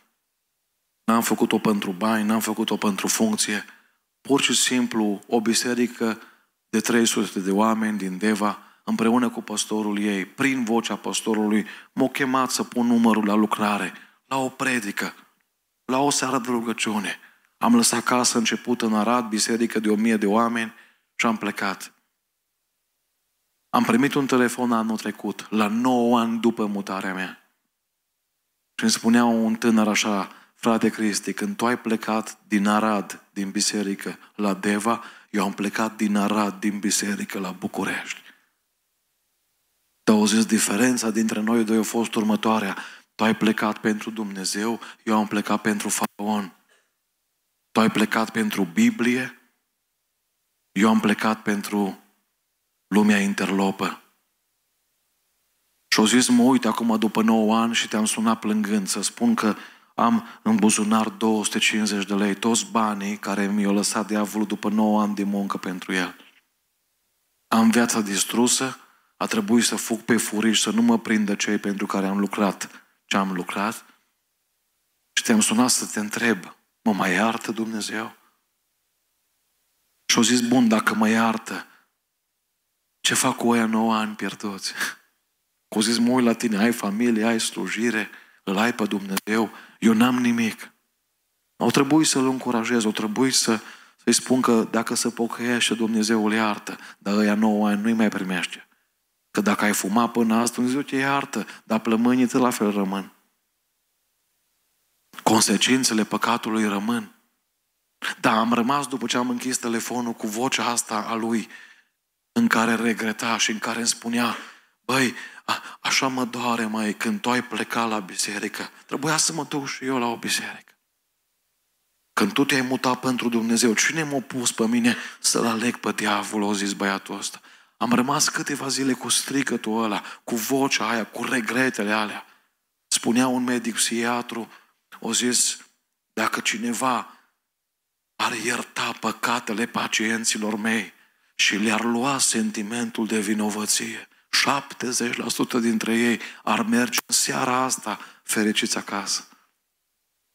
n-am făcut-o pentru bani, n-am făcut-o pentru funcție. Pur și simplu o biserică de 300 de oameni din Deva, împreună cu pastorul ei, prin vocea pastorului, m-au chemat să pun numărul la lucrare, la o predică, la o seară de rugăciune. Am lăsat casă început în Arad, biserică de o mie de oameni și am plecat. Am primit un telefon anul trecut, la 9 ani după mutarea mea. Și îmi spunea un tânăr așa, frate Cristi, când tu ai plecat din Arad, din biserică, la Deva, eu am plecat din Arad, din biserică, la București. Dar au zis, diferența dintre noi doi a fost următoarea. Tu ai plecat pentru Dumnezeu, eu am plecat pentru faraon. Tu ai plecat pentru Biblie, eu am plecat pentru lumea interlopă. Și au zis, mă uit acum după 9 ani și te-am sunat plângând să spun că am în buzunar 250 de lei, toți banii care mi-au lăsat diavolul după 9 ani de muncă pentru el. Am viața distrusă, a trebuit să fug pe furiș, să nu mă prindă cei pentru care am lucrat ce am lucrat. Și te-am sunat să te întreb, mă mai iartă Dumnezeu? Și au zis, bun, dacă mă iartă, ce fac cu oia 9 ani pierduți? Cu zis, mă uit la tine, ai familie, ai slujire, îl ai pe Dumnezeu, eu n-am nimic. Au trebuit să-l încurajez, au trebuit să, să-i spun că dacă se pocăiește, Dumnezeu îl iartă, dar ăia 9 ani nu-i mai primește. Că dacă ai fumat până asta, Dumnezeu te iartă, dar plămânii la fel rămân. Consecințele păcatului rămân. Da, am rămas după ce am închis telefonul cu vocea asta a lui, în care regreta și în care îmi spunea, băi, a, așa mă doare, mai când tu ai plecat la biserică. Trebuia să mă duc și eu la o biserică. Când tu te-ai mutat pentru Dumnezeu, cine m-a pus pe mine să-l aleg pe diavol, a zis băiatul ăsta. Am rămas câteva zile cu strigătul ăla, cu vocea aia, cu regretele alea. Spunea un medic psihiatru, o zis, dacă cineva ar ierta păcatele pacienților mei și le-ar lua sentimentul de vinovăție, 70% dintre ei ar merge în seara asta fericiți acasă.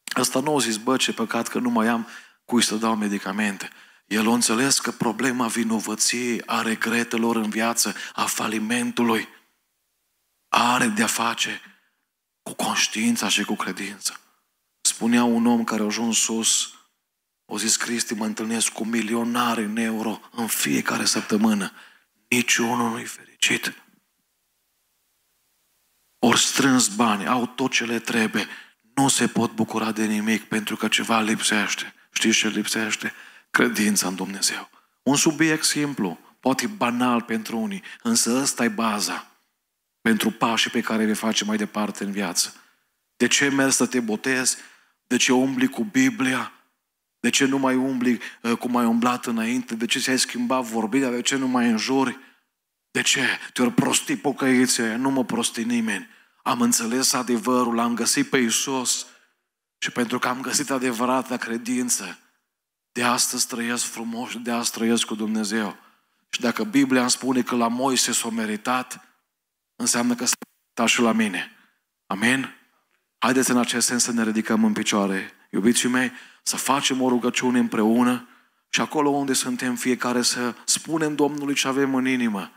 Asta nu o zis, bă, ce păcat că nu mai am cui să dau medicamente. El a înțeles că problema vinovăției, a regretelor în viață, a falimentului, are de-a face cu conștiința și cu credința. Spunea un om care a ajuns sus, o zis Cristi, mă întâlnesc cu milionari în euro în fiecare săptămână. Niciunul nu-i fericit. Ori strâns bani, au tot ce le trebuie, nu se pot bucura de nimic pentru că ceva lipsește. Știți ce lipsește? Credința în Dumnezeu. Un subiect simplu, poate banal pentru unii, însă ăsta e baza pentru pașii pe care le facem mai departe în viață. De ce mergi să te botezi? De ce umbli cu Biblia? De ce nu mai umbli uh, cum ai umblat înainte? De ce ți-ai schimbat vorbirea? De ce nu mai înjuri? De ce? Te-ori prosti pocăiții nu mă prosti nimeni. Am înțeles adevărul, am găsit pe Iisus și pentru că am găsit adevărata credință, de astăzi trăiesc frumos și de astăzi trăiesc cu Dumnezeu. Și dacă Biblia îmi spune că la Moise s-a meritat, înseamnă că s-a meritat și la mine. Amin? Haideți în acest sens să ne ridicăm în picioare, iubiții mei, să facem o rugăciune împreună și acolo unde suntem fiecare să spunem Domnului ce avem în inimă.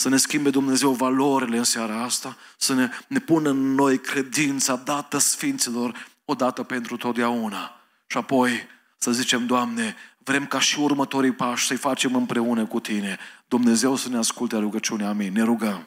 Să ne schimbe Dumnezeu valorile în seara asta, să ne, ne pună în noi credința dată Sfinților odată pentru totdeauna. Și apoi să zicem, Doamne, vrem ca și următorii pași să-i facem împreună cu Tine. Dumnezeu să ne asculte rugăciunea. Amin. Ne rugăm.